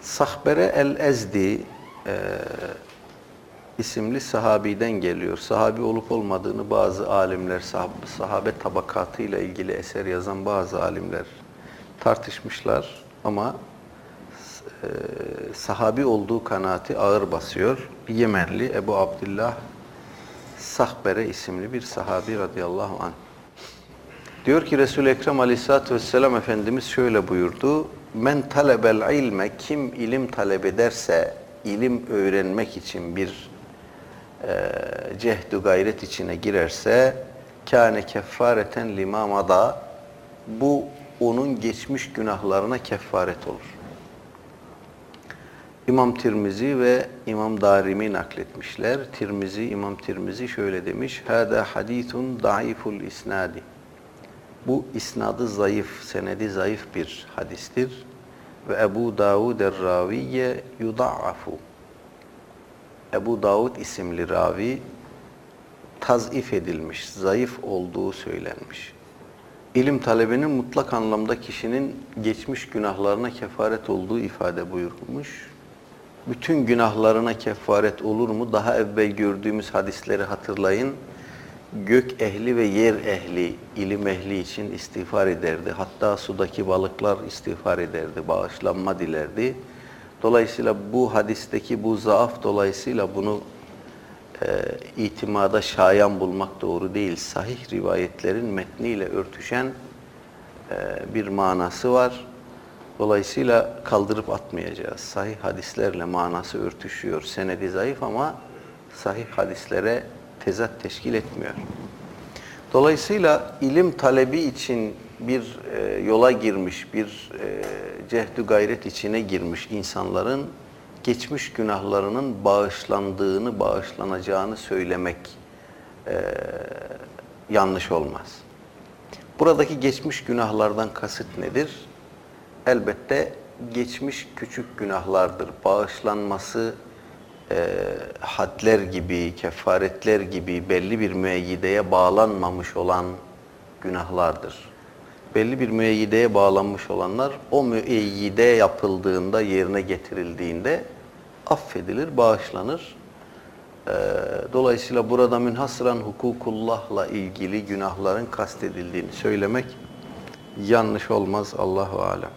Sahbere el-Ezdi e, isimli sahabiden geliyor. Sahabi olup olmadığını bazı alimler, sahab, sahabe tabakatıyla ilgili eser yazan bazı alimler tartışmışlar ama e, sahabi olduğu kanaati ağır basıyor. Yemenli Ebu Abdullah Sahbere isimli bir sahabi radıyallahu anh. Diyor ki Resul-i Ekrem aleyhissalatü vesselam Efendimiz şöyle buyurdu. Men talebel ilme kim ilim talep ederse ilim öğrenmek için bir e, cehdu gayret içine girerse kâne keffareten limamada bu onun geçmiş günahlarına kefaret olur. İmam Tirmizi ve İmam Darimi nakletmişler. Tirmizi, İmam Tirmizi şöyle demiş. Hâdâ hadîthun da'iful isnadi. Bu isnadı zayıf, senedi zayıf bir hadistir. Ve Ebu Davud er-Raviye yuda'afu. Ebu Davud isimli ravi tazif edilmiş, zayıf olduğu söylenmiş. İlim talebinin mutlak anlamda kişinin geçmiş günahlarına kefaret olduğu ifade buyurulmuş. Bütün günahlarına kefaret olur mu? Daha evvel gördüğümüz hadisleri hatırlayın. Gök ehli ve yer ehli, ilim ehli için istiğfar ederdi. Hatta sudaki balıklar istiğfar ederdi, bağışlanma dilerdi. Dolayısıyla bu hadisteki bu zaaf dolayısıyla bunu e, itimada şayan bulmak doğru değil. Sahih rivayetlerin metniyle örtüşen e, bir manası var. Dolayısıyla kaldırıp atmayacağız. Sahih hadislerle manası örtüşüyor. Senedi zayıf ama sahih hadislere tezat teşkil etmiyor. Dolayısıyla ilim talebi için bir e, yola girmiş, bir e, cehdü gayret içine girmiş insanların geçmiş günahlarının bağışlandığını, bağışlanacağını söylemek e, yanlış olmaz. Buradaki geçmiş günahlardan kasıt nedir? Elbette geçmiş küçük günahlardır. Bağışlanması e, hadler gibi, kefaretler gibi belli bir müeyyideye bağlanmamış olan günahlardır. Belli bir müeyyideye bağlanmış olanlar o müeyyide yapıldığında, yerine getirildiğinde affedilir, bağışlanır. E, dolayısıyla burada münhasıran hukukullahla ilgili günahların kastedildiğini söylemek yanlış olmaz Allahu alem.